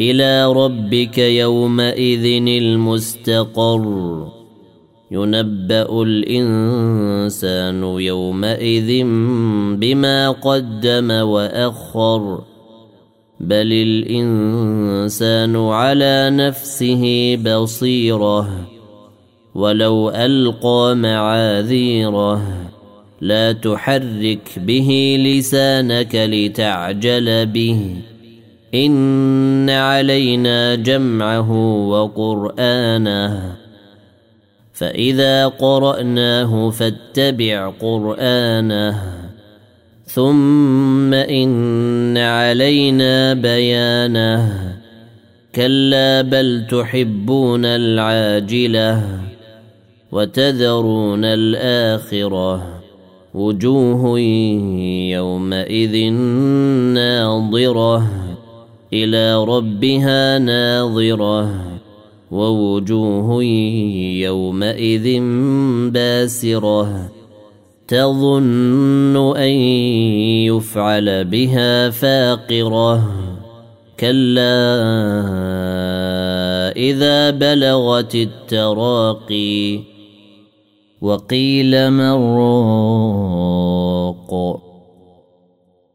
إلى ربك يومئذ المستقر. ينبأ الإنسان يومئذ بما قدم وأخر. بل الإنسان على نفسه بصيرة. ولو ألقى معاذيره لا تحرك به لسانك لتعجل به. إن علينا جمعه وقرآنه. فإذا قرأناه فاتبع قرآنه. ثم إن علينا بيانه. كلا بل تحبون العاجلة وتذرون الآخرة. وجوه يومئذ ناظرة. إلى ربها ناظرة ووجوه يومئذ باسرة تظن أن يفعل بها فاقرة كلا إذا بلغت التراقي وقيل من راق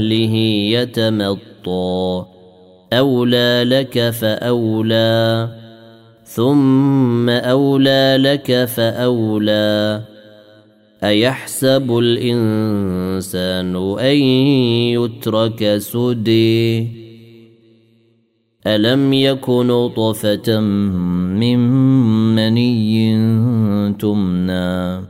أهله يتمطى. أولى لك فأولى. ثم أولى لك فأولى. أيحسب الإنسان أن يترك سدي؟ ألم يك نطفة من مني تمنى؟